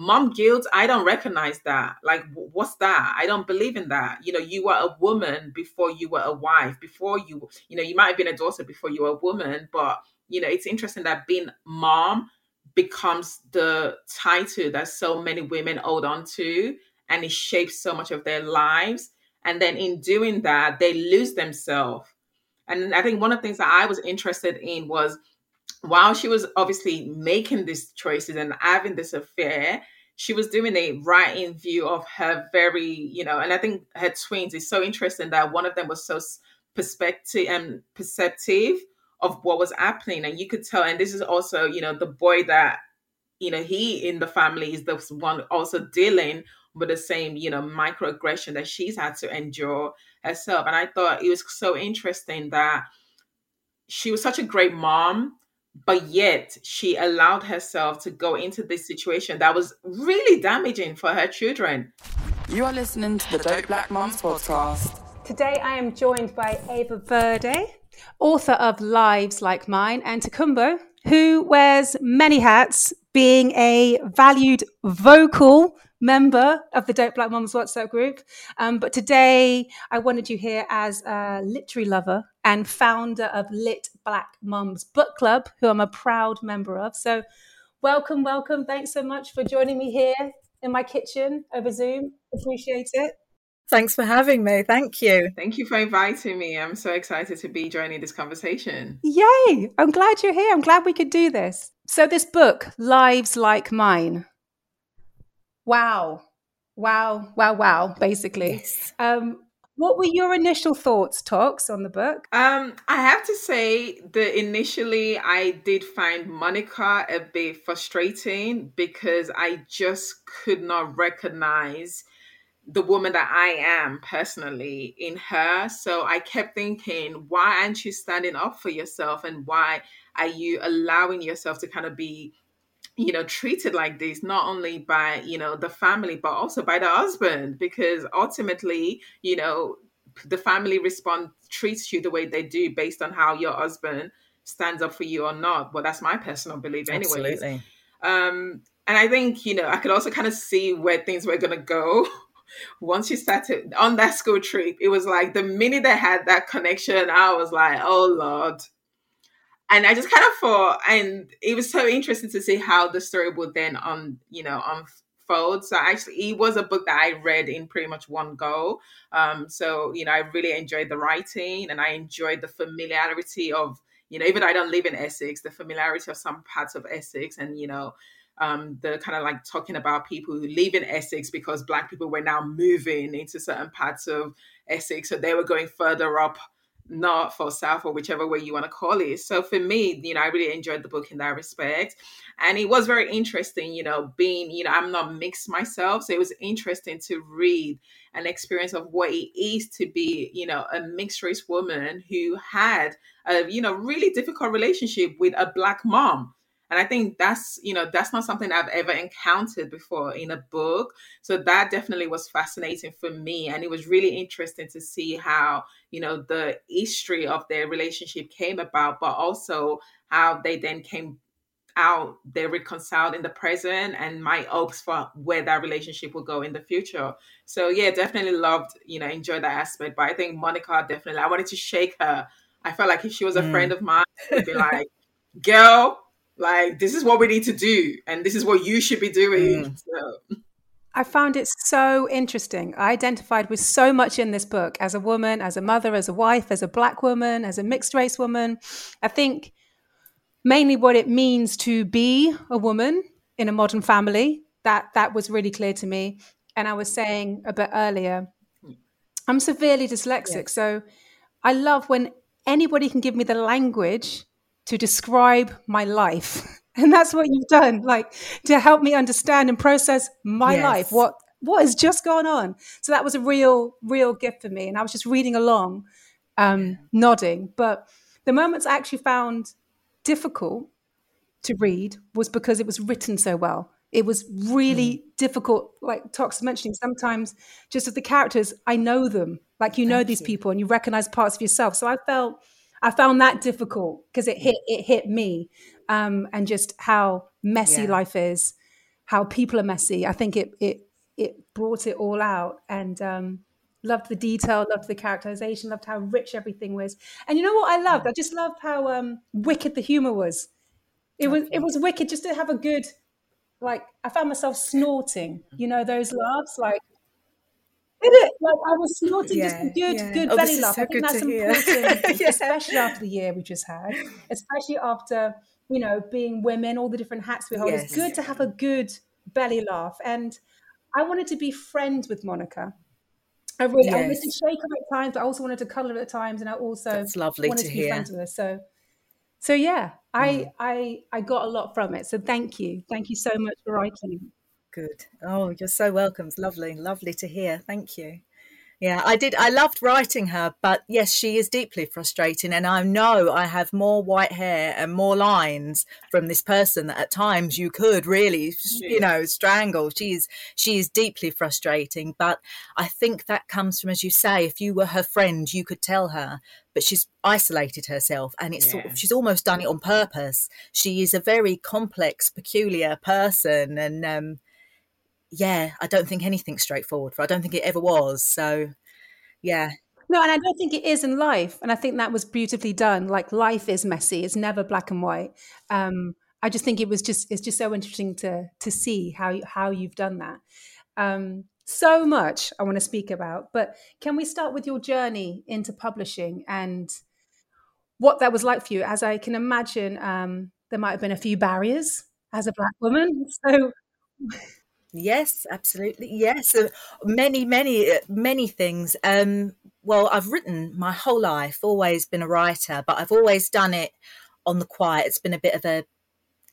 Mom guilt, I don't recognize that. Like, what's that? I don't believe in that. You know, you were a woman before you were a wife. Before you, you know, you might have been a daughter before you were a woman. But, you know, it's interesting that being mom becomes the title that so many women hold on to and it shapes so much of their lives. And then in doing that, they lose themselves. And I think one of the things that I was interested in was while she was obviously making these choices and having this affair, she was doing it right in view of her very, you know, and I think her twins is so interesting that one of them was so perspective and um, perceptive of what was happening. And you could tell, and this is also, you know, the boy that, you know, he in the family is the one also dealing with the same, you know, microaggression that she's had to endure herself. And I thought it was so interesting that she was such a great mom, but yet she allowed herself to go into this situation that was really damaging for her children. You are listening to the Dope Black Moms podcast. Today I am joined by Eva Verde, author of Lives Like Mine, and Tokunbo, who wears many hats, being a valued vocal member of the Dope Black Moms WhatsApp group. Um, but today I wanted you here as a literary lover and founder of Lit Black Moms Book Club, who I'm a proud member of. So welcome, welcome. Thanks so much for joining me here in my kitchen over Zoom. Appreciate it. Thanks for having me. Thank you. Thank you for inviting me. I'm so excited to be joining this conversation. Yay! I'm glad you're here. I'm glad we could do this. So, this book, Lives Like Mine, wow, wow, wow, wow, basically. Yes. Um, what were your initial thoughts, Toks on the book? Um, I have to say that initially I did find Monica a bit frustrating because I just could not recognize the woman that I am personally in her. So I kept thinking, why aren't you standing up for yourself? And why are you allowing yourself to kind of be, you know, treated like this, not only by, you know, the family, but also by the husband? Because ultimately, you know, the family respond treats you the way they do based on how your husband stands up for you or not. But that's my personal belief. Absolutely. Um, and I think, you know, I could also kind of see where things were going to go once you started on that school trip, it was like the minute they had that connection, I was like, oh Lord. And I just kind of thought, and it was so interesting to see how the story would then on, you know, unfold. So actually, it was a book that I read in pretty much one go. Um, so you know, I really enjoyed the writing, and I enjoyed the familiarity of, you know, even though I don't live in Essex, the familiarity of some parts of Essex, and you know, um, the kind of like talking about people who live in Essex because Black people were now moving into certain parts of Essex. So they were going further up north or south or whichever way you want to call it. So for me, you know, I really enjoyed the book in that respect. And it was very interesting, you know, being, you know, I'm not mixed myself. So it was interesting to read an experience of what it is to be, you know, a mixed race woman who had a, you know, really difficult relationship with a black mom and i think that's you know that's not something i've ever encountered before in a book. So that definitely was fascinating for me. And it was really interesting to see how you know the history of their relationship came about but also how they then came out they reconciled in the present and my hopes for where that relationship will go in the future. So yeah definitely loved you know enjoyed that aspect. But i think monica definitely i wanted to shake her. I felt like if she was a mm. friend of mine i'd be like girl like this is what we need to do and this is what you should be doing mm. so. I found it so interesting. I identified with so much in this book as a woman, as a mother, as a wife, as a black woman, as a mixed race woman. I think mainly what it means to be a woman in a modern family. That that was really clear to me. And I was saying a bit earlier, I'm severely dyslexic, yes. so I love when anybody can give me the language to describe my life And that's what you've done, like to help me understand and process my Yes. life, what what has just gone on. So that was a real, real gift for me. And I was just reading along, um, nodding. But the moments I actually found difficult to read was because it was written so well. It was really difficult, like Toks mentioning, sometimes just of the characters, I know them. Like you know these people and you recognize parts of yourself. So I felt I found that difficult because it hit it hit me. Um, and just how messy Yeah. life is, how people are messy. I think it it it brought it all out and um loved the detail, loved the characterization, loved how rich everything was. And you know what I loved? I just loved how um wicked the humor was. It was it was wicked just to have a good like I found myself snorting, you know, those laughs like did it? Like I was snorting just a good, yeah. good Oh, belly laugh. so I think that's important, Yeah. especially after the year we just had, especially after, you know, being women, all the different hats we hold. It's good to have a good belly laugh. And I wanted to be friends with Monica. I really I wanted to shake her at times, but I also wanted to cuddle her at times, and I also That's lovely wanted to to, be hear. friends with her. So, so yeah, I Mm. I I got a lot from it. So thank you, thank you so much for writing. Good. Oh, you're so welcome. It's lovely, lovely to hear. Thank you. Yeah, I did. I loved writing her, but yes, she is deeply frustrating. And I know I have more white hair and more lines from this person that at times you could really, you know, strangle. She is, she is deeply frustrating. But I think that comes from, as you say, if you were her friend, you could tell her. But she's isolated herself, and it's sort of she's almost done it on purpose. She is a very complex, peculiar person, and um, yeah, I don't think anything's straightforward for. I don't think it ever was. So, yeah, No, and I don't think it is in life. And I think that was beautifully done. Like life is messy; it's never black and white. Um, I just think it was just it's just so interesting to to see how how you've done that. Um, so much I want to speak about, but can we start with your journey into publishing and what that was like for you? As I can imagine, um, there might have been a few barriers as a black woman. So yes, absolutely, yes. Uh, many, many, uh, many things. Um, well, I've written my whole life, always been a writer, but I've always done it on the quiet. It's been a bit of a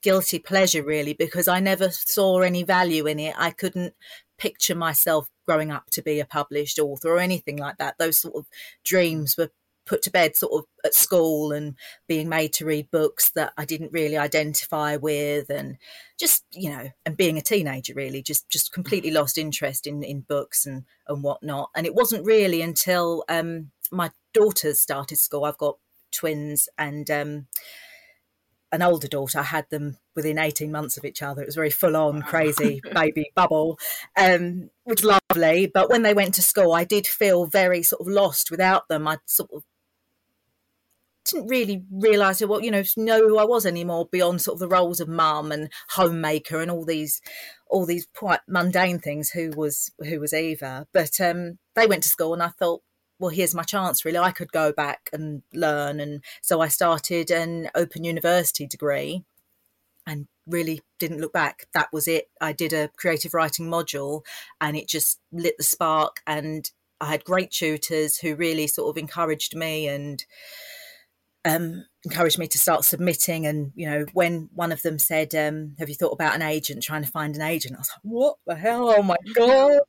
guilty pleasure, really, because I never saw any value in it. I couldn't picture myself growing up to be a published author or anything like that. Those sort of dreams were put to bed sort of at school and being made to read books that I didn't really identify with and just you know and being a teenager really just just completely lost interest in in books and and whatnot and it wasn't really until um my daughters started school I've got twins and um an older daughter. I had them within 18 months of each other. It was very full on, crazy baby bubble, um, which lovely. But when they went to school, I did feel very sort of lost without them. I'd sort of didn't really realise what you know know who I was anymore beyond sort of the roles of mum and homemaker and all these all these quite mundane things. Who was who was Eva? But um, they went to school, and I thought, well, here's my chance. Really, I could go back and learn, and so I started an open university degree, and really didn't look back. That was it. I did a creative writing module, and it just lit the spark. And I had great tutors who really sort of encouraged me and um, encouraged me to start submitting. And, you know, when one of them said, um, Have you thought about an agent, trying to find an agent? I was like, What the hell? Oh my God.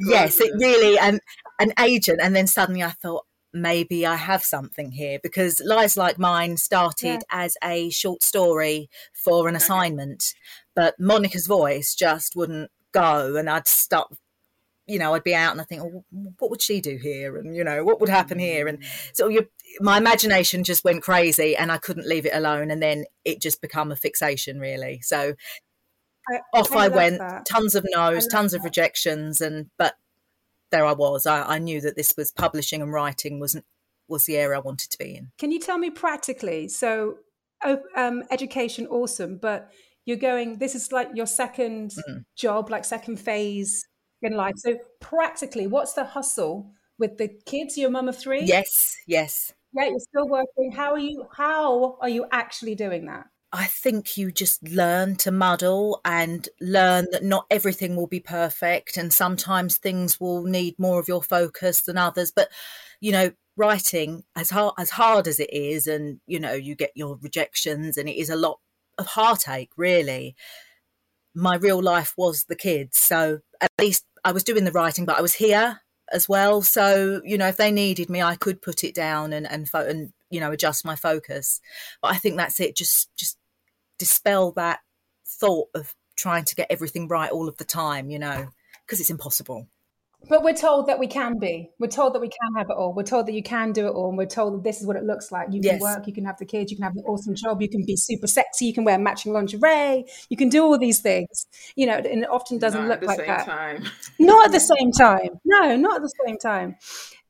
Yes, it really, and an agent. And then suddenly I thought, maybe I have something here because Lives Like Mine started as a short story for an assignment, but Monica's voice just wouldn't go. And I'd stop. you know, I'd be out and I think, oh, what would she do here? And, you know, what would happen here? And so you, my imagination just went crazy and I couldn't leave it alone. And then it just became a fixation, really. So I, off I, love went, that. tons of no's, tons of rejections. And, but there I was. I, I knew that this was publishing and writing wasn't, was the area I wanted to be in. Can you tell me practically? So, oh, um, education, awesome, but you're going. This is like your second Mm. job, like second phase in life. So, practically, what's the hustle with the kids? You're a mum of three. Yes, yes. Yeah, you're still working. How are you? How are you actually doing that? I think you just learn to muddle and learn that not everything will be perfect and sometimes things will need more of your focus than others. But, you know, writing as hard as hard as it is and, you know, you get your rejections and it is a lot of heartache, really. My real life was the kids. So at least I was doing the writing, but I was here as well. So, you know, if they needed me, I could put it down and, and, fo- and, you know, adjust my focus. But I think that's it. Just, just dispel that thought of trying to get everything right all of the time, you know, because it's impossible. But we're told that we can be. We're told that we can have it all. We're told that you can do it all. And we're told that this is what it looks like. You can Yes. work, you can have the kids, you can have an awesome job, you can be super sexy, you can wear matching lingerie, you can do all these things. You know, and it often doesn't Not look at the like same that. time. Not at the same time. No, not at the same time.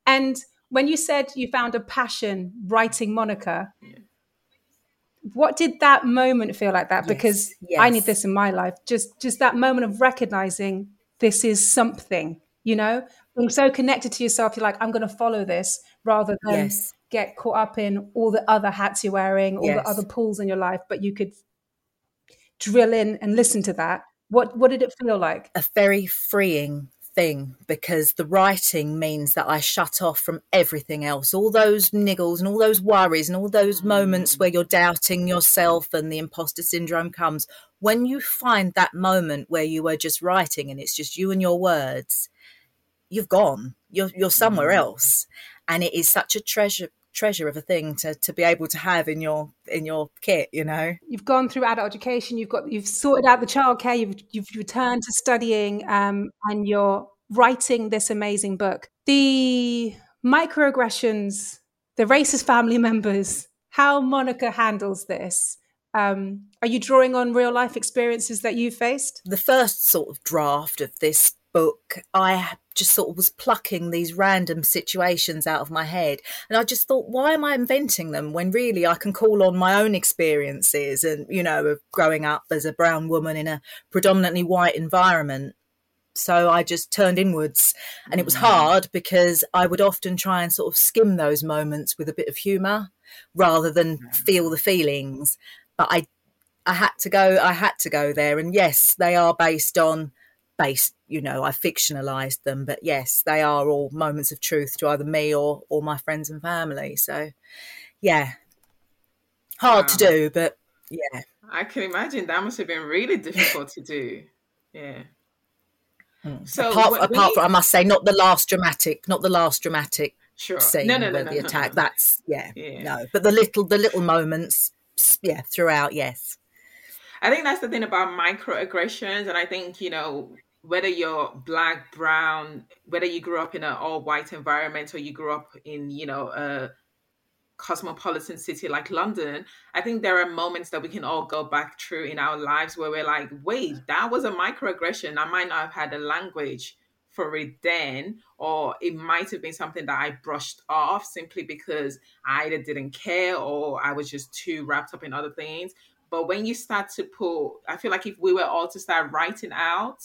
And when you said you found a passion writing Monica, what did that moment feel like that? Yes, Because I need this in my life. Just just that moment of recognizing this is something, you know, being so connected to yourself, you're like, I'm gonna follow this rather than Yes. get caught up in all the other hats you're wearing, all Yes. the other pools in your life, but you could drill in and listen to that. What what did it feel like? a very freeing thing because the writing means that I shut off from everything else, all those niggles and all those worries and all those moments mm. where you're doubting yourself and the imposter syndrome comes. When you find that moment where you are just writing and it's just you and your words, you've gone. You're you're somewhere else, and it is such a treasure treasure of a thing to to be able to have in your in your kit. You know. you've gone through adult education you've got you've sorted out the childcare you've you've returned to studying um, and you're writing this amazing book the microaggressions the racist family members how monica handles this um, are you drawing on real life experiences that you faced the first sort of draft of this book, I just sort of was plucking these random situations out of my head. And I just thought, why am I inventing them when really I can call on my own experiences and, you know, of growing up as a brown woman in a predominantly white environment. So I just turned inwards. And it was mm. hard because I would often try and sort of skim those moments with a bit of humour rather than mm. feel the feelings. But I I had to go I had to go there and yes they are based on based you know I fictionalized them but yes they are all moments of truth to either me or or my friends and family so yeah hard to do but yeah I can imagine that must have been really difficult to do. Yeah. Hmm. So apart, apart you- from I must say not the last dramatic not the last dramatic sure. scene no, no, no, where no, the attack that's yeah, Yeah. no but the little the little moments yeah throughout yes I think that's the thing about microaggressions, and I think you know whether you're black, brown, whether you grew up in an all-white environment or you grew up in you know a cosmopolitan city like London, I think there are moments that we can all go back through in our lives where we're like, wait, that was a microaggression. I might not have had the language for it then, or it might have been something that I brushed off simply because I either didn't care or I was just too wrapped up in other things. But when you start to put, I feel like if we were all to start writing out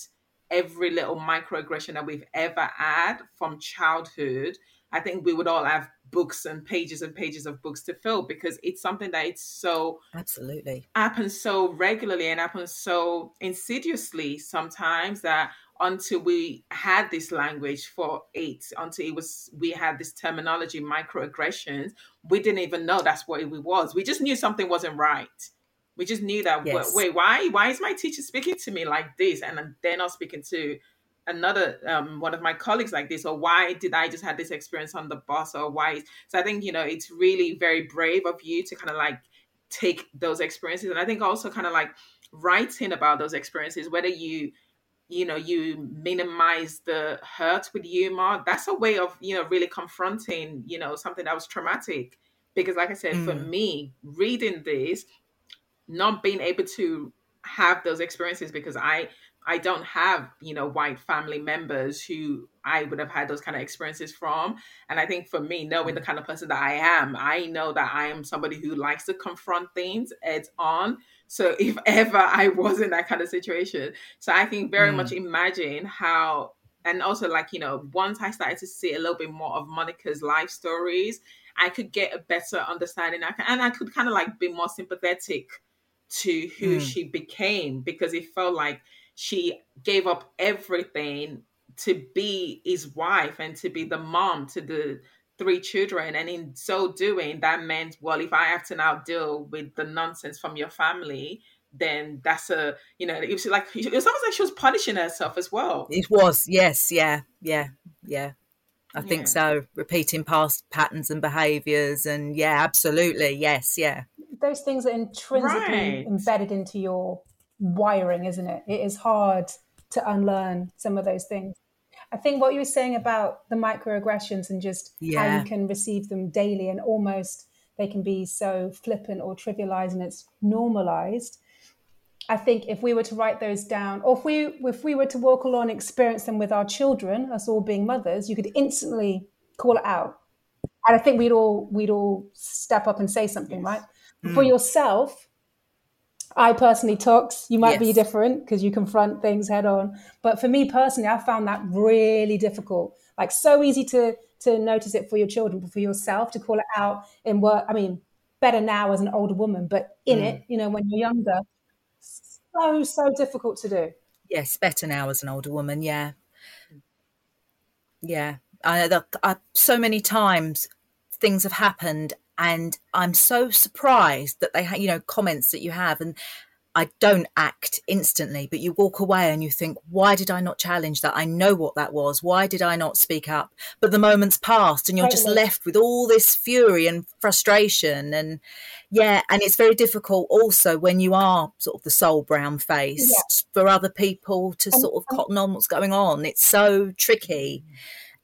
every little microaggression that we've ever had from childhood, I think we would all have books and pages and pages of books to fill because it's something that it's so absolutely happens so regularly and happens so insidiously sometimes that until we had this language for it, until it was we had this terminology microaggressions, we didn't even know that's what it was. We just knew something wasn't right. We just knew that Yes. wait, why why is my teacher speaking to me like this and they're not speaking to another um, one of my colleagues like this or why did i just have this experience on the bus or why so i think you know it's really very brave of you to kind of like take those experiences and i think also kind of like writing about those experiences whether you you know you minimize the hurt with humor that's a way of you know really confronting you know something that was traumatic because like i said for Mm. me reading this not being able to have those experiences because i i don't have you know white family members who i would have had those kind of experiences from. And i think for me knowing the kind of person that i am i know that i am somebody who likes to confront things heads on. So if ever i was in that kind of situation. So i can very Mm. much imagine how and also like you know once i started to see a little bit more of monica's life stories i could get a better understanding. I can, and i could kind of like be more sympathetic to who Mm. she became because it felt like she gave up everything to be his wife and to be the mom to the three children. And in so doing that meant well if i have to now deal with the nonsense from your family then that's a you know it was like it was almost like she was punishing herself as well. It was. Yes. Yeah. Yeah. Yeah. I think Yeah. so. Repeating past patterns and behaviors and yeah absolutely. Yes. Yeah those things are intrinsically Right. embedded into your wiring, isn't it? It is hard to unlearn some of those things. I think what you were saying about the microaggressions and just how you can receive them daily and almost they can be so flippant or trivialized and it's normalized. I think if we were to write those down, or if we if we were to walk along and experience them with our children, us all being mothers, you could instantly call it out. And I think we'd all we'd all step up and say something, right? For hmm. yourself, I personally Toks. You might be different because you confront things head on. But for me personally, I found that really difficult. Like so easy to to notice it for your children, but for yourself to call it out in work. I mean, better now as an older woman, but in it, hmm. you know, when you're younger, so so difficult to do. yes better now as an older woman yeah hmm. yeah i the, I, so many times things have happened and i'm so surprised that they ha- you know comments that you have and i don't act instantly but you walk away and you think why did i not challenge that? I know what that was. Why did i not speak up? But the moment's passed and you're just left with all this fury and frustration and yeah and it's very difficult also when you are sort of the sole brown faced for other people to sort of cotton on what's going on. It's so tricky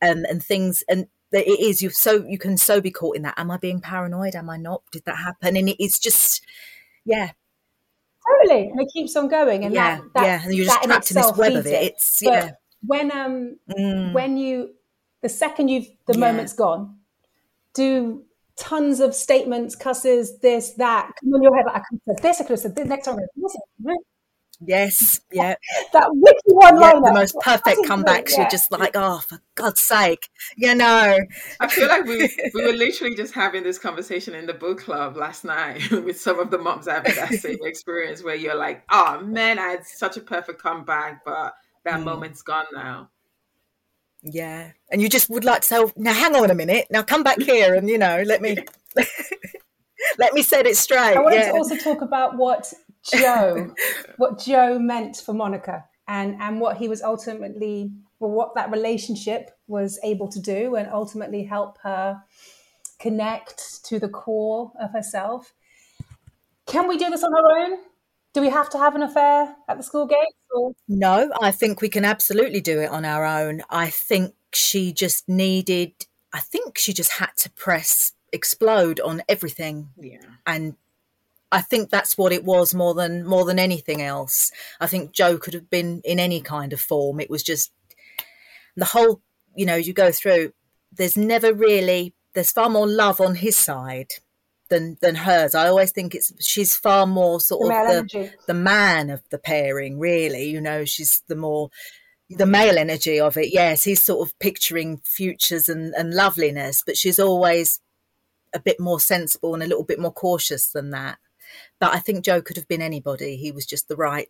um, and things and that it is you so you can so be caught in that am i being paranoid am i not did that happen and it's just yeah Totally, and it keeps on going, and yeah that, yeah and you're just trapped in this web of feeds it it's But yeah when um Mm. when you the second you've the Yeah. moment's gone, do tons of statements, cusses, this, that, come on your head. Like, I could have said this. I could have said this. Next time, this. Yes yeah that witty one yeah the most perfect comebacks Yeah. you're just like oh for god's sake you know I feel like we we were literally just having this conversation in the book club last night with some of the moms having that same experience where you're like, oh man, I had such a perfect comeback, but that Mm. moment's gone now. Yeah. And you just would like to say, "Oh, now hang on a minute. Now come back here and, you know, let me let me set it straight. I wanted yeah. to also talk about what Joe, what Joe meant for Monica, and and what he was ultimately, well, what that relationship was able to do, and ultimately help her connect to the core of herself. Can we do this on our own? Do we have to have an affair at the school gates? Or No, I think we can absolutely do it on our own. I think she just needed I think she just had to press explode on everything. Yeah. And I think that's what it was more than more than anything else. I think Joe could have been in any kind of form. It was just the whole, you know, you go through. There's never really. There's far more love on his side than than hers. I always think it's she's far more sort The of the energy. the man of the pairing. Really, you know, she's the more the male energy of it. Yes, he's sort of picturing futures and and loveliness, but she's always a bit more sensible and a little bit more cautious than that. I think Joe could have been anybody. He was just the right,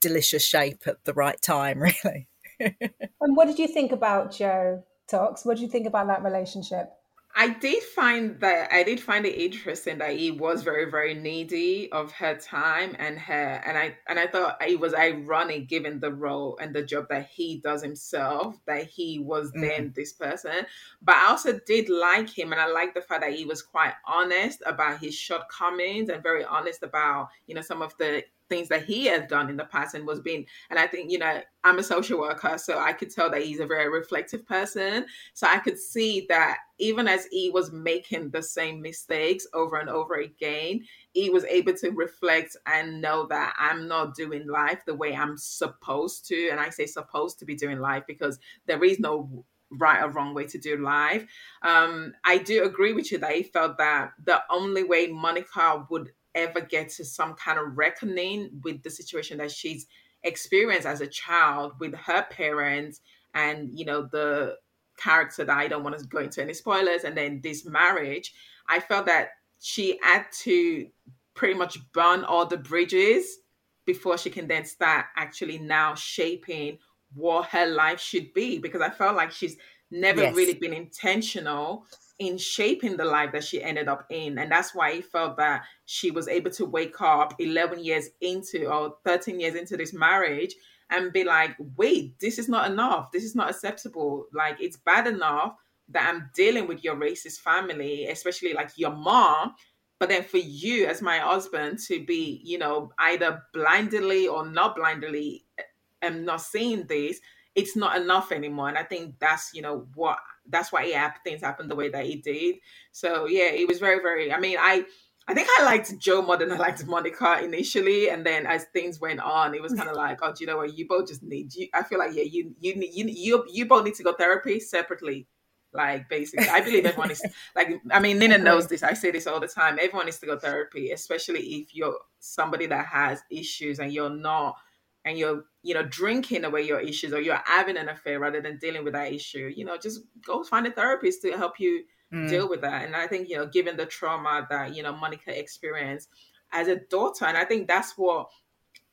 delicious shape at the right time, really. And what did you think about Joe Toks? What did you think about that relationship? I did find that I did find it interesting that he was very very needy of her time and her and I and I thought it was ironic given the role and the job that he does himself that he was mm-hmm. then this person. But I also did like him and I like the fact that he was quite honest about his shortcomings and very honest about you know some of the things that he has done in the past and was being and I think you know I'm a social worker so I could tell that he's a very reflective person so I could see that even as he was making the same mistakes over and over again, he was able to reflect and know that I'm not doing life the way I'm supposed to. And I say supposed to be doing life because there is no right or wrong way to do life. Um, I do agree with you that he felt that the only way Monica would ever get to some kind of reckoning with the situation that she's experienced as a child with her parents and you know the character that I don't want to go into any spoilers, and then this marriage, I felt that she had to pretty much burn all the bridges before she can then start actually now shaping what her life should be because I felt like she's never Yes. really been intentional in shaping the life that she ended up in. And that's why he felt that she was able to wake up 11 years into or 13 years into this marriage and be like, wait, this is not enough. This is not acceptable. Like, it's bad enough that I'm dealing with your racist family, especially like your mom. But then for you, as my husband, to be, you know, either blindly or not blindly eh, am not seeing this, it's not enough anymore. And I think that's, you know, what that's why yeah, things happened the way that it did. So yeah, it was very, very I mean, I I think I liked Joe more than I liked Monica initially, and then as things went on, it was kind of mm-hmm. like, oh, do you know what? You both just need you. I feel like yeah, you you you you you both need to go therapy separately. Like basically, I believe everyone is like. I mean, Nina knows this. I say this all the time. Everyone needs to go therapy, especially if you're somebody that has issues and you're not, and you're you know drinking away your issues or you're having an affair rather than dealing with that issue. You know, just go find a therapist to help you Mm. deal with that. And I think, you know, given the trauma that, you know, Monica experienced as a daughter, and I think that's what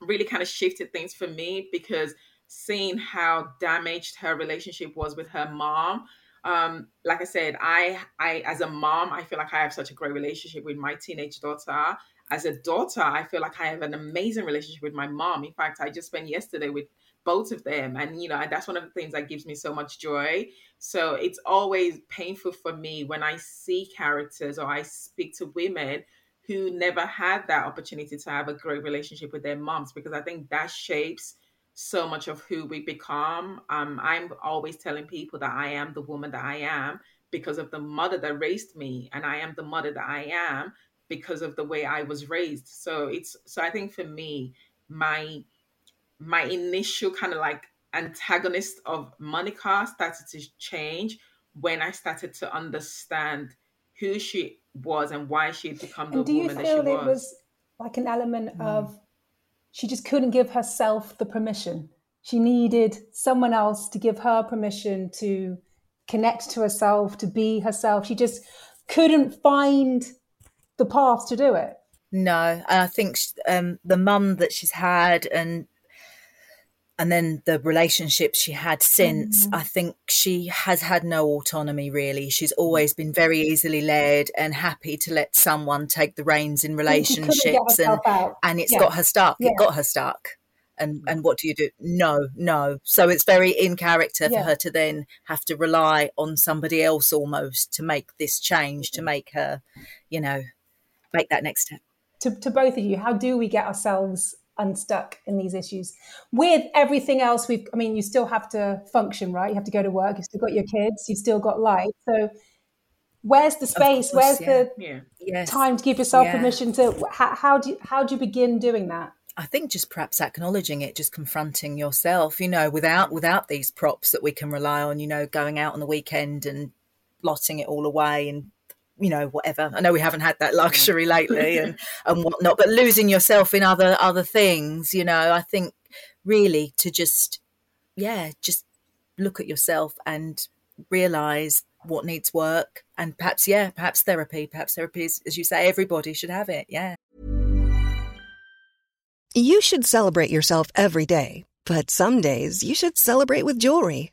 really kind of shifted things for me because seeing how damaged her relationship was with her mom. Um, like I said, I I as a mom, I feel like I have such a great relationship with my teenage daughter. As a daughter, I feel like I have an amazing relationship with my mom. In fact, I just spent yesterday with both of them and you know that's one of the things that gives me so much joy. So it's always painful for me when i see characters or i speak to women who never had that opportunity to have a great relationship with their moms because i think that shapes so much of who we become. Um, i'm always telling people that i am the woman that i am because of the mother that raised me and i am the mother that i am because of the way i was raised so it's so i think for me my my initial kind of like antagonist of Monica started to change when I started to understand who she was and why she had become the And do you woman that she feel was. it was like an element mm. of she just couldn't give herself the permission? She needed someone else to give her permission to connect to herself, to be herself. She just couldn't find the path to do it. No, and I think um, the mum that she's had, and and then the relationships she had since, mm-hmm. I think she has had no autonomy really. She's always been very easily led and happy to let someone take the reins in She couldn't get relationships, and out. and it's Yeah. got her stuck. Yeah. It got her stuck. And mm-hmm. and what do you do? No, no. So it's very in character for Yeah. her to then have to rely on somebody else almost to make this change, to mm-hmm. make her, you know, make that next step. to, to both of you, how do we get ourselves unstuck in these issues with everything else we've i mean you still have to function right you have to go to work you've still got your kids you've still got life so where's the space course, where's yeah. the yeah. Yes. time to give yourself Yeah. permission to how, how do you, how do you begin doing that I think just perhaps acknowledging it, just confronting yourself, you know, without without these props that we can rely on, you know, going out on the weekend and blotting it all away and you know whatever. I know we haven't had that luxury lately and and whatnot, but losing yourself in other other things, you know, I think really to just yeah, just look at yourself and realize what needs work and perhaps yeah, perhaps therapy, perhaps therapy is, as you say, everybody should have it. Yeah. You should celebrate yourself every day, but some days you should celebrate with jewelry.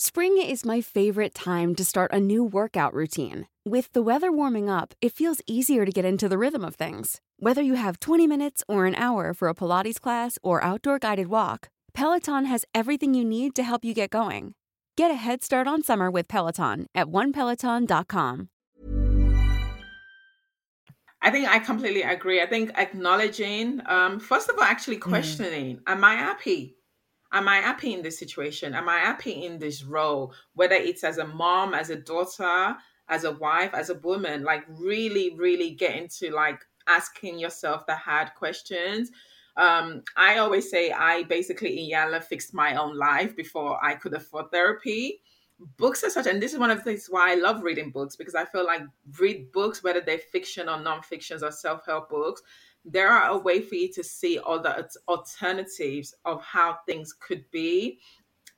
Spring is my favorite time to start a new workout routine. With the weather warming up, it feels easier to get into the rhythm of things. Whether you have 20 minutes or an hour for a Pilates class or outdoor guided walk, Peloton has everything you need to help you get going. Get a head start on summer with Peloton at onepeloton.com. I think I completely agree. I think acknowledging, um, first of all, actually questioning, am I happy? Am I happy in this situation? Am I happy in this role? Whether it's as a mom, as a daughter, as a wife, as a woman, like really, really get into like asking yourself the hard questions. Um, I always say I basically Iyanla fixed my own life before I could afford therapy. books are such, and this is one of the things why I love reading books because I feel like read books, whether they're fiction or non-fictions or self-help books, there are a way for you to see other alternatives of how things could be.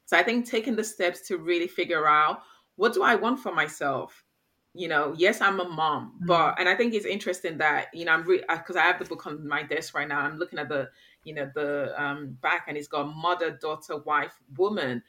So I think taking the steps to really figure out what do I want for myself you know yes i'm a mom mm-hmm. but and i think it's interesting that you know i'm because re- i have the book on my desk right now i'm looking at the you know the um back and it's got mother daughter wife woman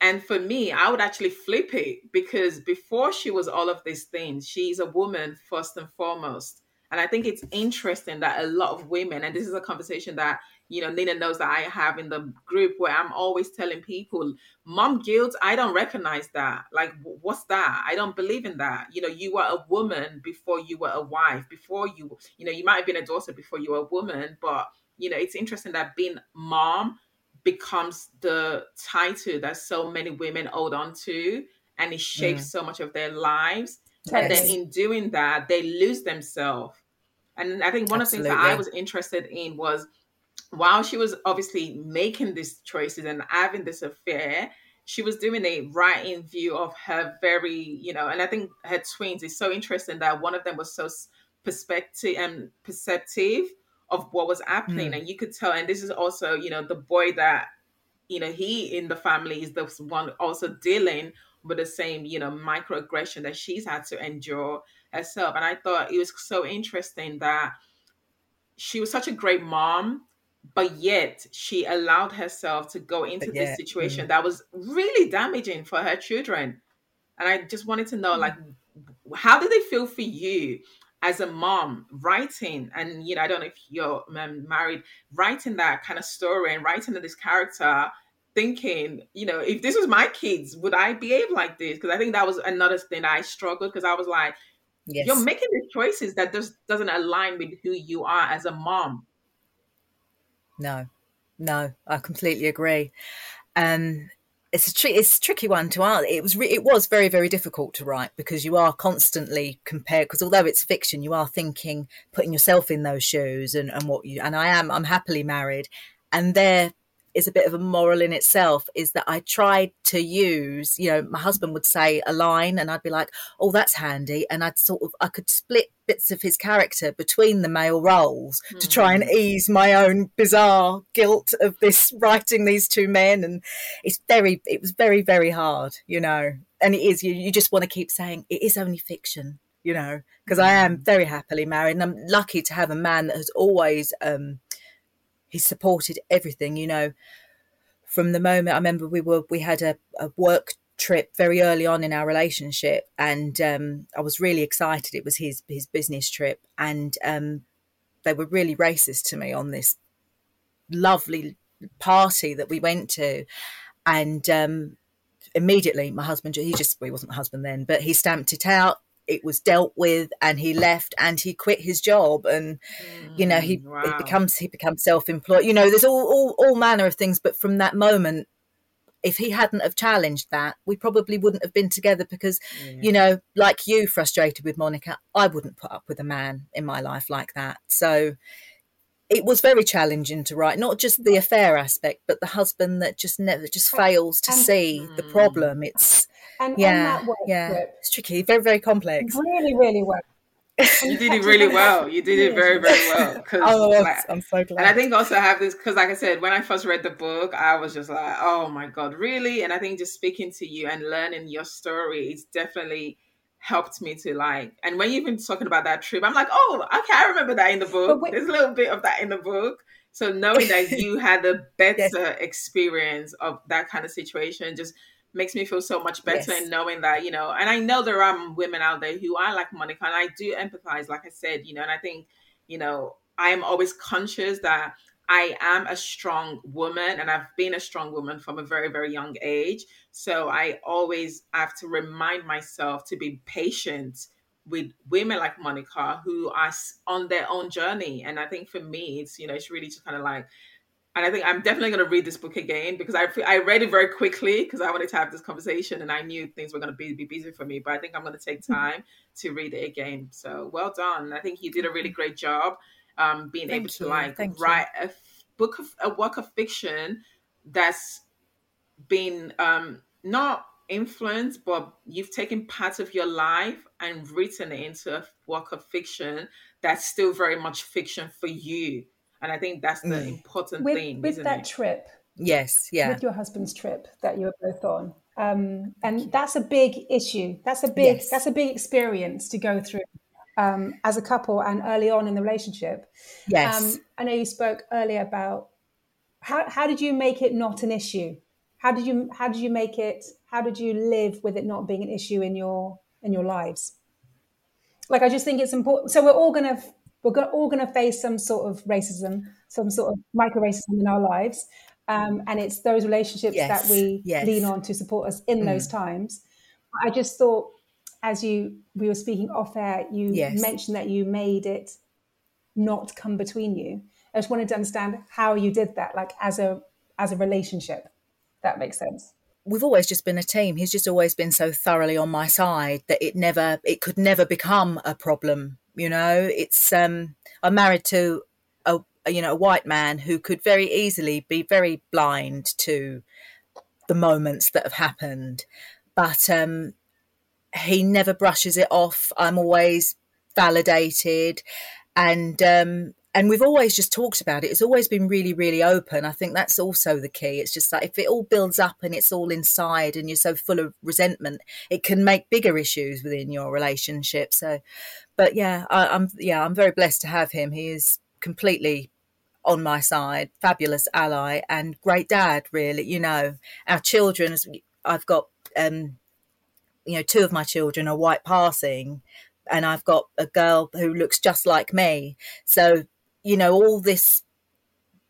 and for me i would actually flip it because before she was all of these things she's a woman first and foremost and i think it's interesting that a lot of women and this is a conversation that you know, Nina knows that I have in the group where I'm always telling people, mom guilt, I don't recognize that. Like, what's that? I don't believe in that. You know, you were a woman before you were a wife, before you, you know, you might have been a daughter before you were a woman, but, you know, it's interesting that being mom becomes the title that so many women hold on to and it shapes mm. so much of their lives. Yes. And then in doing that, they lose themselves. And I think one Absolutely. of the things that I was interested in was while she was obviously making these choices and having this affair, she was doing a right in view of her very, you know, and I think her twins is so interesting that one of them was so perspective and perceptive of what was happening. Mm. And you could tell, and this is also, you know, the boy that, you know, he in the family is the one also dealing with the same, you know, microaggression that she's had to endure herself. And I thought it was so interesting that she was such a great mom but yet she allowed herself to go into this situation mm-hmm. that was really damaging for her children and i just wanted to know mm-hmm. like how did it feel for you as a mom writing and you know i don't know if you're married writing that kind of story and writing this character thinking you know if this was my kids would i behave like this because i think that was another thing i struggled because i was like yes. you're making the choices that just doesn't align with who you are as a mom no, no, I completely agree. Um, it's a tri- it's a tricky one to answer. It was re- it was very very difficult to write because you are constantly compared. Because although it's fiction, you are thinking, putting yourself in those shoes, and and what you and I am. I'm happily married, and there is a bit of a moral in itself is that I tried to use, you know, my husband would say a line and I'd be like, oh, that's handy. And I'd sort of, I could split bits of his character between the male roles mm. to try and hmm. ease my own bizarre guilt of this writing these two men. And it's very, it was very, very hard, you know, and it is, you, you just want to keep saying it is only fiction you know, because I am hmm. very happily married and I'm lucky to have a man that has always um, he's supported everything, you know, from the moment I remember we were, we had a, a work trip very early on in our relationship and um, I was really excited. It was his, his business trip and um, they were really racist to me on this lovely party that we went to. And um, immediately my husband, he just, well, he wasn't my husband then, but he stamped it out it was dealt with and he left and he quit his job and mm, you know he, wow. Mm, becomes he becomes self-employed you know there's all, all all manner of things but from that moment if he hadn't have challenged that we probably wouldn't have been together because yeah. you know like you frustrated with monica i wouldn't put up with a man in my life like that so it was very challenging to write not just the affair aspect but the husband that just never just fails to and, see the mm. problem it's and yeah, yeah, it's tricky, very very complex. Really, really well. you did it really well. You did it very, very well. Cause, oh, like, I'm so glad. And I think also I have this because, like I said, when I first read the book, I was just like, "Oh my god, really?" And I think just speaking to you and learning your story, it's definitely helped me to like. And when you've been talking about that trip, I'm like, "Oh, okay, I remember that in the book." There's a little bit of that in the book. So knowing that you had a better yes. experience of that kind of situation, just makes me feel so much better yes. in knowing that you know and i know there are women out there who are like monica and i do empathize like i said you know and i think you know i am always conscious that i am a strong woman and i've been a strong woman from a very very young age so i always have to remind myself to be patient with women like monica who are on their own journey and i think for me it's you know it's really just kind of like and I think I'm definitely going to read this book again because I I read it very quickly because I wanted to have this conversation and I knew things were going to be, be busy for me. But I think I'm going to take mm-hmm. time to read it again. So well done. I think you did a really mm-hmm. great job um, being Thank able to like Thank write you. a book of a work of fiction that's been um, not influenced, but you've taken part of your life and written it into a work of fiction that's still very much fiction for you. And I think that's the Mm. important with, thing, with isn't that it? trip, Yes, yeah. with your husband's trip that you were both on, um, and that's a big issue. That's a big Yes. that's a big experience to go through um, as a couple and early on in the relationship. Yes. Um, I know you spoke earlier about how how did you make it not an issue? How did you how did you make it? How did you live with it not being an issue in your in your lives? Like I just think it's important. So we're all gonna we're go- all gonna face some sort of racism, some sort of micro racism in our lives, um, and it's those relationships Yes, that we yes. lean on to support us in those times. I just thought, as you we were speaking off air, you Yes. mentioned that you made it not come between you. I just wanted to understand how you did that, like as a as a relationship. That makes sense. we've always just been a team. He's just always been so thoroughly on my side that it never, it could never become a problem. You know, it's um, I'm married to a, you know a white man who could very easily be very blind to the moments that have happened, but um, he never brushes it off. I'm always validated, and um, and we've always just talked about it. It's always been really, really open. I think that's also the key. It's just like if it all builds up and it's all inside, and you're so full of resentment, it can make bigger issues within your relationship. So, but yeah, I, I'm yeah, I'm very blessed to have him. He is completely on my side, fabulous ally and great dad. Really, you know, our children. I've got um, you know, two of my children are white passing, and I've got a girl who looks just like me. So, you know, all this,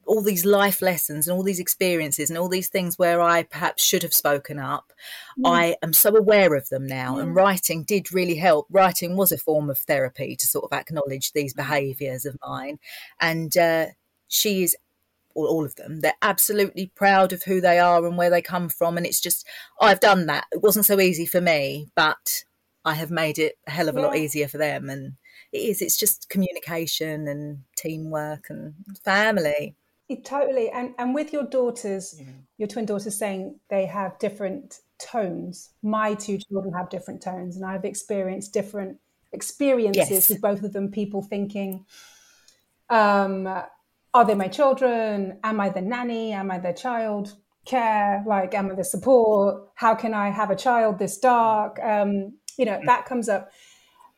all these life lessons and all these experiences and all these things where I perhaps should have spoken up, I am so aware of them now. And writing did really help. Writing was a form of therapy to sort of acknowledge these behaviours of mine. And uh, she is or all of them, they're absolutely proud of who they are and where they come from. And it's just, I've done that. It wasn't so easy for me, but I have made it a hell of a lot easier for them. And it is, it's just communication and teamwork and family. It, totally. And and with your daughters, your twin daughters saying they have different tones. My two children have different tones, and I've experienced different experiences Yes. with both of them. People thinking, um, are they my children? Am I the nanny? Am I the child care? Like, am I the support? How can I have a child this dark? Um, you know, that comes up.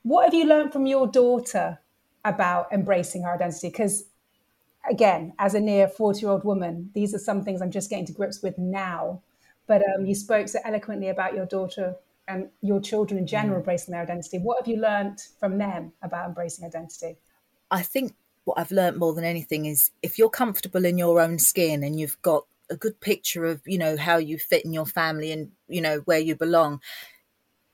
What have you learned from your daughter about embracing her identity? Because again, as a near 40 year old woman, these are some things I'm just getting to grips with now. But um, you spoke so eloquently about your daughter and your children in general embracing their identity. What have you learned from them about embracing identity? I think what I've learnt more than anything is if you're comfortable in your own skin and you've got a good picture of, you know, how you fit in your family and, you know, where you belong,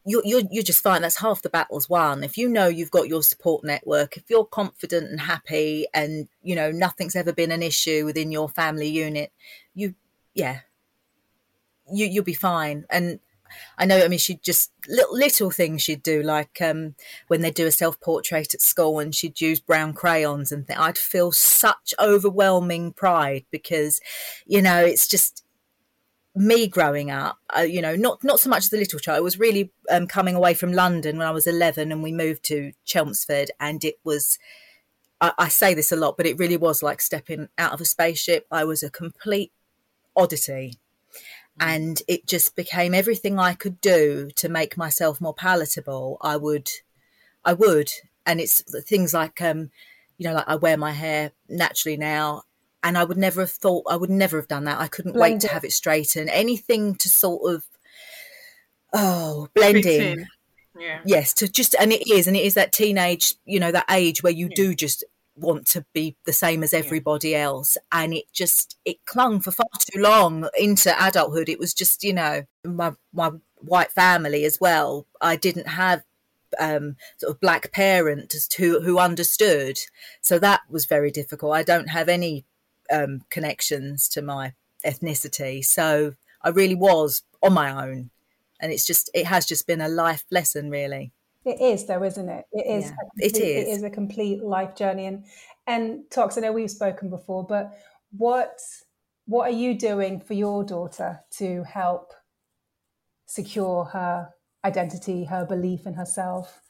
you're, you're, you're just fine. That's half the battle's won. If you know you've got your support network, if you're confident and happy and, you know, nothing's ever been an issue within your family unit, you, yeah, you, you'll be fine. And I know, I mean, she'd just little, little things she'd do, like um, when they'd do a self portrait at school and she'd use brown crayons and th- I'd feel such overwhelming pride because, you know, it's just me growing up, uh, you know, not not so much as a little child. I was really um, coming away from London when I was 11 and we moved to Chelmsford and it was. I, I say this a lot, but it really was like stepping out of a spaceship. I was a complete oddity and it just became everything I could do to make myself more palatable. I would, I would, and it's things like, um, you know, like I wear my hair naturally now, and I would never have thought I would never have done that. I couldn't wait Blend to it. have it straightened. Anything to sort of, oh, blending. In. Yeah. Yes, to just and it is, and it is that teenage, you know, that age where you do just want to be the same as everybody else, and it just it clung for far too long into adulthood. It was just, you know, my my white family as well. I didn't have um, sort of black parents who who understood, so that was very difficult. I don't have any um, connections to my ethnicity, so I really was on my own, and it's just it has just been a life lesson, really. It is, though, isn't it? It is. Yeah, it complete- It is. is a complete life journey. And and Toks, I know we've spoken before, but what what are you doing for your daughter to help secure her identity, her belief in herself?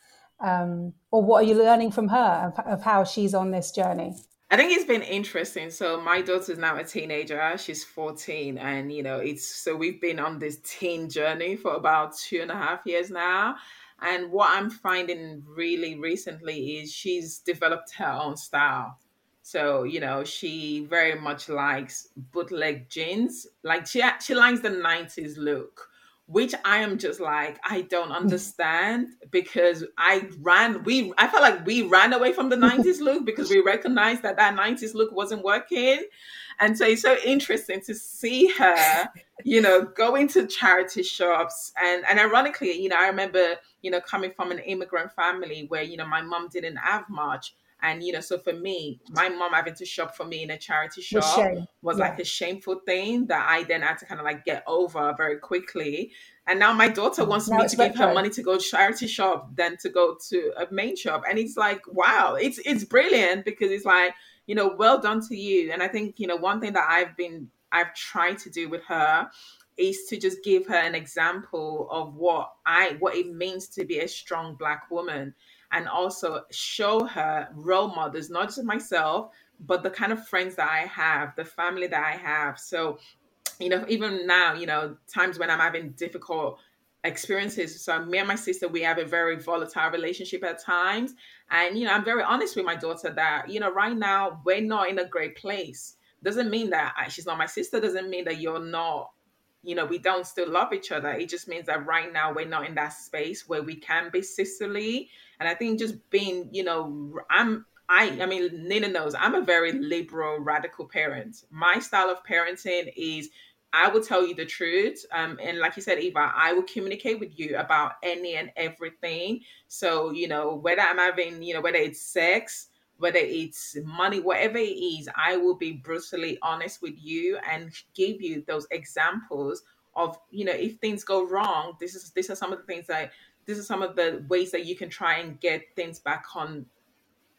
Um, or what are you learning from her of, of how she's on this journey? I think it's been interesting. So my daughter's now a teenager. She's 14. And, you know, it's so we've been on this teen journey for about two and a half years now. And what I'm finding really recently is she's developed her own style. So, you know, she very much likes bootleg jeans. Like she she likes the 90s look which I am just like, I don't understand because I ran, we, I felt like we ran away from the 90s look because we recognized that that 90s look wasn't working. And so it's so interesting to see her, you know, go into charity shops. And, and ironically, you know, I remember, you know, coming from an immigrant family where, you know, my mom didn't have much. And you know, so for me, my mom having to shop for me in a charity shop was yeah. like a shameful thing that I then had to kind of like get over very quickly. And now my daughter wants now me to give her money to go charity shop than to go to a main shop. And it's like, wow, it's it's brilliant because it's like, you know, well done to you. And I think, you know, one thing that I've been I've tried to do with her is to just give her an example of what I what it means to be a strong black woman and also show her role models, not just myself, but the kind of friends that I have, the family that I have. So, you know, even now, you know, times when I'm having difficult experiences. So me and my sister, we have a very volatile relationship at times. And, you know, I'm very honest with my daughter that, you know, right now we're not in a great place. Doesn't mean that she's not my sister, doesn't mean that you're not you know, we don't still love each other. It just means that right now we're not in that space where we can be sisterly. And I think just being, you know, I'm I I mean Nina knows I'm a very liberal, radical parent. My style of parenting is I will tell you the truth. Um, and like you said, Eva, I will communicate with you about any and everything. So, you know, whether I'm having, you know, whether it's sex, whether it's money, whatever it is, I will be brutally honest with you and give you those examples of, you know, if things go wrong, this is these are some of the things that this is some of the ways that you can try and get things back on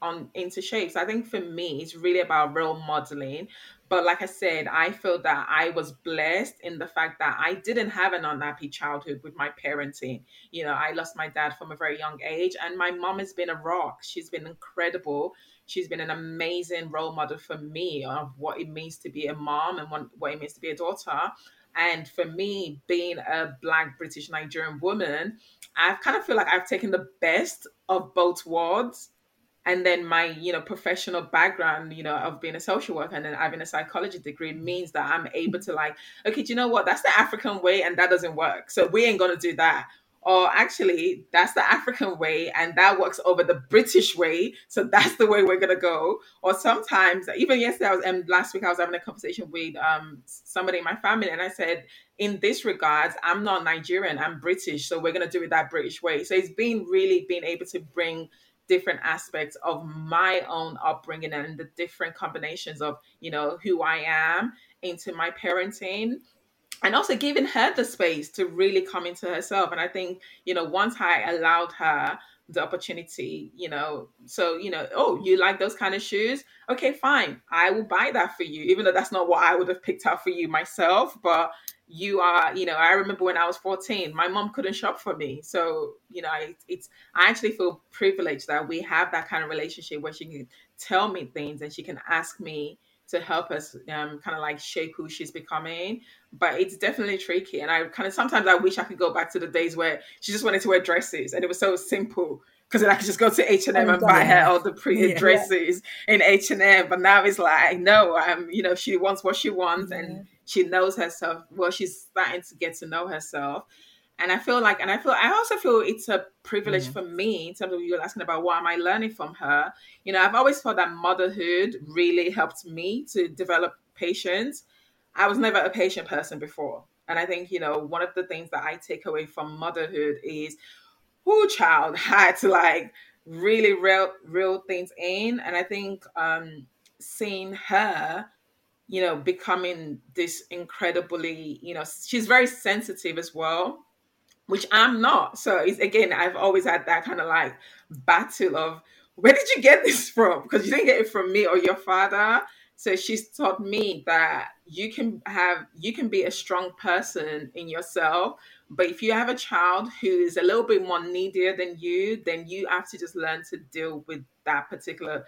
on into shape. So I think for me, it's really about role modeling. But like I said, I feel that I was blessed in the fact that I didn't have an unhappy childhood with my parenting. You know, I lost my dad from a very young age, and my mom has been a rock. She's been incredible she's been an amazing role model for me of what it means to be a mom and what, it means to be a daughter. And for me, being a Black British Nigerian woman, I kind of feel like I've taken the best of both worlds. And then my, you know, professional background, you know, of being a social worker and then having a psychology degree means that I'm able to like, okay, do you know what? That's the African way and that doesn't work. So we ain't gonna do that or actually that's the African way and that works over the British way. So that's the way we're gonna go. Or sometimes, even yesterday, I was and last week I was having a conversation with um, somebody in my family, and I said, in this regards, I'm not Nigerian, I'm British, so we're gonna do it that British way. So it's been really being able to bring different aspects of my own upbringing and the different combinations of you know who I am into my parenting and also giving her the space to really come into herself. And I think, you know, once I allowed her the opportunity, you know, so, you know, oh, you like those kind of shoes? Okay, fine. I will buy that for you, even though that's not what I would have picked out for you myself. But you are, you know, I remember when I was 14, my mom couldn't shop for me. So, you know, it's, I actually feel privileged that we have that kind of relationship where she can tell me things and she can ask me to help us um, kind of like shape who she's becoming. But it's definitely tricky. And I kind of sometimes I wish I could go back to the days where she just wanted to wear dresses and it was so simple because then I could just go to H and M and buy her all the pretty yeah, dresses yeah. in H and M. But now it's like no, um, you know, she wants what she wants yeah. and she knows herself. Well, she's starting to get to know herself, and I feel like, and I feel, I also feel it's a privilege mm-hmm. for me in terms of you asking about what am I learning from her. You know, I've always felt that motherhood really helped me to develop patience. I was never a patient person before. And I think, you know, one of the things that I take away from motherhood is who child had to like really real real things in. And I think um seeing her you know becoming this incredibly you know she's very sensitive as well which I'm not. So it's again, I've always had that kind of like battle of where did you get this from? Because you didn't get it from me or your father. So she's taught me that you can have you can be a strong person in yourself, but if you have a child who is a little bit more needier than you, then you have to just learn to deal with that particular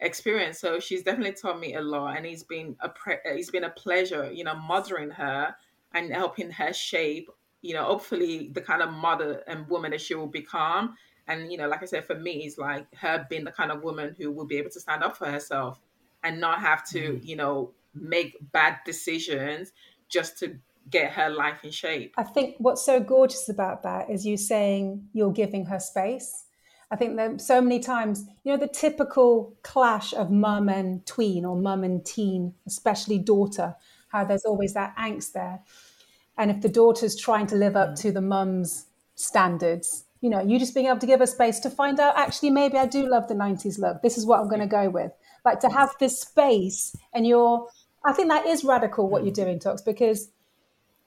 experience. So she's definitely taught me a lot, and it's been a pre- it's been a pleasure, you know, mothering her and helping her shape, you know, hopefully the kind of mother and woman that she will become. And you know, like I said, for me, it's like her being the kind of woman who will be able to stand up for herself and not have to, mm-hmm. you know, make bad decisions just to get her life in shape. I think what's so gorgeous about that is you saying you're giving her space. I think that so many times, you know, the typical clash of mum and tween or mum and teen, especially daughter, how there's always that angst there. And if the daughter's trying to live up mm. to the mum's standards, you know, you just being able to give her space to find out, actually, maybe I do love the 90s look. This is what I'm going to go with. Like to have this space and you're, I think that is radical what you're mm. doing, Toks, because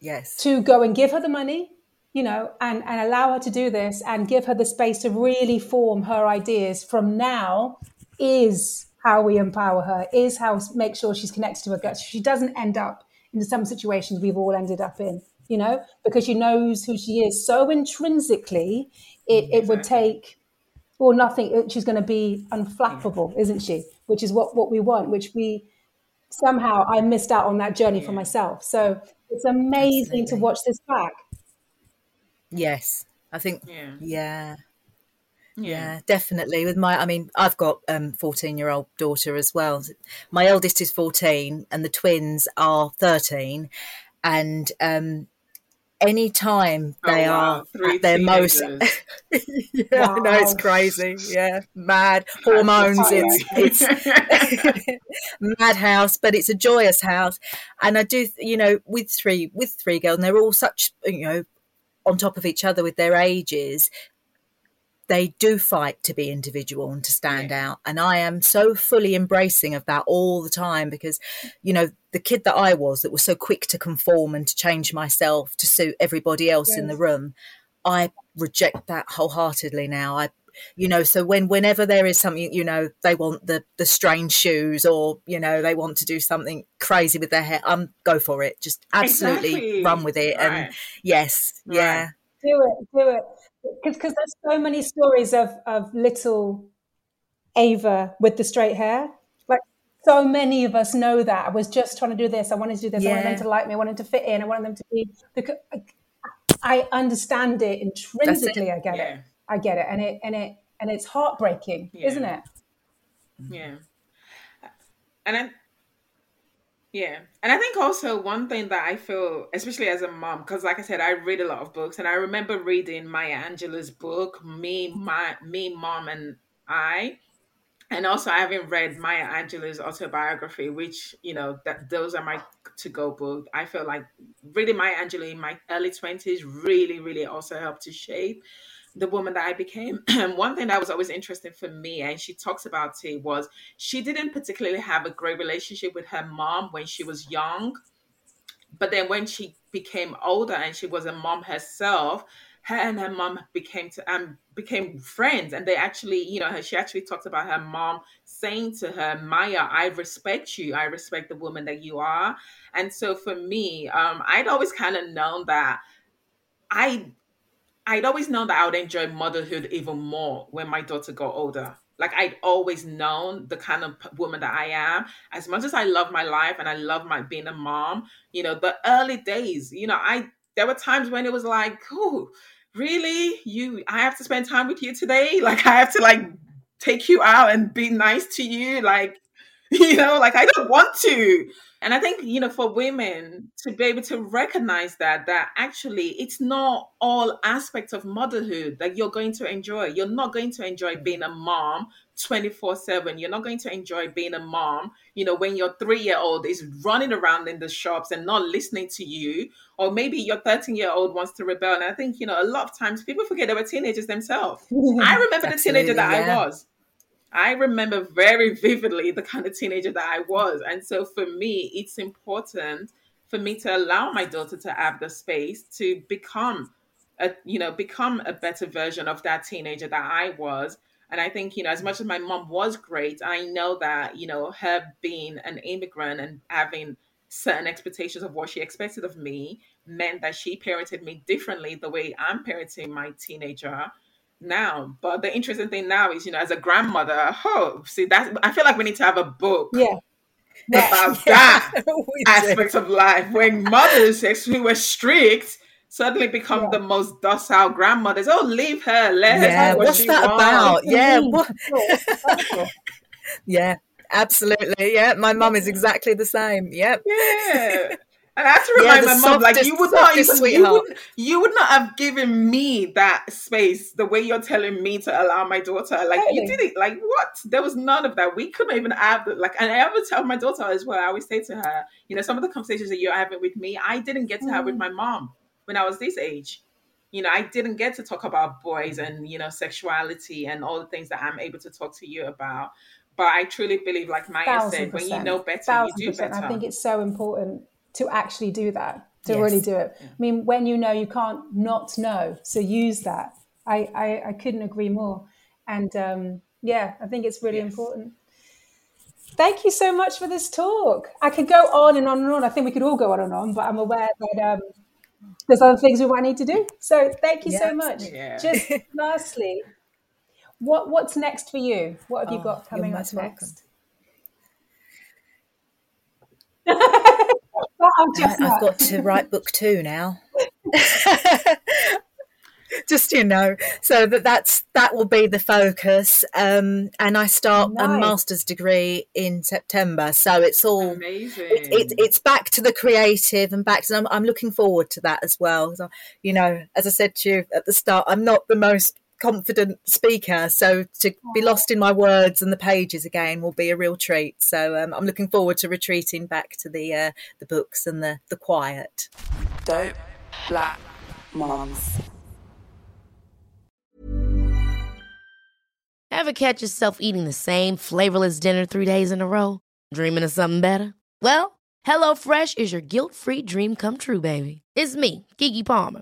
yes to go and give her the money you know and and allow her to do this and give her the space to really form her ideas from now is how we empower her is how make sure she's connected to her gut. So she doesn't end up in some situations we've all ended up in you know because she knows who she is. So intrinsically it, it would take or nothing she's going to be unflappable isn't she? Which is what what we want which we somehow i missed out on that journey for myself. So it's amazing Absolutely. to watch this back. Yes, I think. Yeah. yeah. Yeah. definitely. With my, I mean, I've got um 14 year old daughter as well. My eldest is 14, and the twins are 13, and um, any time oh, they oh, wow. are Three at their most yeah wow. i know it's crazy yeah mad hormones it's it's madhouse but it's a joyous house and i do you know with three with three girls and they're all such you know on top of each other with their ages they do fight to be individual and to stand yeah. out. And I am so fully embracing of that all the time because, you know, the kid that I was that was so quick to conform and to change myself to suit everybody else yes. in the room, I reject that wholeheartedly now. I you know so when whenever there is something you know they want the the strange shoes or you know they want to do something crazy with their hair um go for it just absolutely exactly. run with it right. and yes right. yeah do it do it because there's so many stories of of little Eva with the straight hair. Like so many of us know that. I was just trying to do this. I wanted to do this. Yeah. I wanted them to like me. I wanted to fit in. I wanted them to be. Because I understand it intrinsically. It. I get yeah. it. I get it, and it and it and it's heartbreaking, yeah. isn't it? Mm-hmm. Yeah, and I yeah. And I think also one thing that I feel, especially as a mom, because like I said, I read a lot of books and I remember reading Maya Angelou's book, Me, My Me, Mom and I. And also I haven't read Maya Angelou's autobiography, which, you know, that those are my to go book. I feel like reading Maya Angelou in my early 20s really, really also helped to shape the woman that I became. one thing that was always interesting for me, and she talks about it, was she didn't particularly have a great relationship with her mom when she was young. But then when she became older and she was a mom herself, her and her mom became to um became friends and they actually you know she actually talked about her mom saying to her maya i respect you i respect the woman that you are and so for me um i'd always kind of known that i I'd always known that I would enjoy motherhood even more when my daughter got older. Like I'd always known the kind of woman that I am. As much as I love my life and I love my being a mom, you know, the early days, you know, I there were times when it was like, oh, really? You I have to spend time with you today? Like I have to like take you out and be nice to you? Like, you know, like I don't want to. And I think, you know, for women to be able to recognize that, that actually it's not all aspects of motherhood that you're going to enjoy. You're not going to enjoy mm. being a mom 24 7. You're not going to enjoy being a mom, you know, when your three year old is running around in the shops and not listening to you. Or maybe your 13 year old wants to rebel. And I think, you know, a lot of times people forget they were teenagers themselves. I remember the teenager that yeah. I was. I remember very vividly the kind of teenager that I was. And so for me, it's important for me to allow my daughter to have the space to become a you know become a better version of that teenager that I was. And I think, you know, as much as my mom was great, I know that, you know, her being an immigrant and having certain expectations of what she expected of me meant that she parented me differently the way I'm parenting my teenager now. But the interesting thing now is, you know, as a grandmother, oh, see, that's I feel like we need to have a book. Yeah. About that aspect of life when mothers who were strict suddenly become yeah. the most docile grandmothers. Oh, leave her. Let yeah, her. What what's that wants. about? Yeah. What? yeah, absolutely. Yeah, my mum is exactly the same. Yep. Yeah. And I have to remind yeah, my mom, like you would not even, you would, you would not have given me that space the way you're telling me to allow my daughter. Like really? you did it. Like what? There was none of that. We couldn't even have the, like. And I ever tell my daughter as well. I always say to her, you know, some of the conversations that you're having with me, I didn't get to mm. have with mm. my mom when I was this age. You know, I didn't get to talk about boys and you know sexuality and all the things that I'm able to talk to you about. But I truly believe, like Maya said, when you know better, you do better. I think it's so important to actually do that, to yes. really do it. I mean, when you know, you can't not know. So use that. I, I, I couldn't agree more. And um, yeah, I think it's really yes. important. Thank you so much for this talk. I could go on and on and on. I think we could all go on and on, but I'm aware that um, there's other things we might need to do. So thank you so much. Yeah. Just lastly, what what's next for you? What have you oh, got coming up next? I've got to write book two now. Just you know, so that that's that will be the focus. Um, and I start nice. a master's degree in September, so it's all amazing. It, it, it's back to the creative and back to. I'm, I'm looking forward to that as well. So, you know, as I said to you at the start, I'm not the most confident speaker. So to be lost in my words and the pages again will be a real treat. So um, I'm looking forward to retreating back to the uh, the books and the the quiet. Dope black moms. Ever catch yourself eating the same flavorless dinner three days in a row? Dreaming of something better? Well, HelloFresh is your guilt-free dream come true, baby. It's me, Keke Palmer.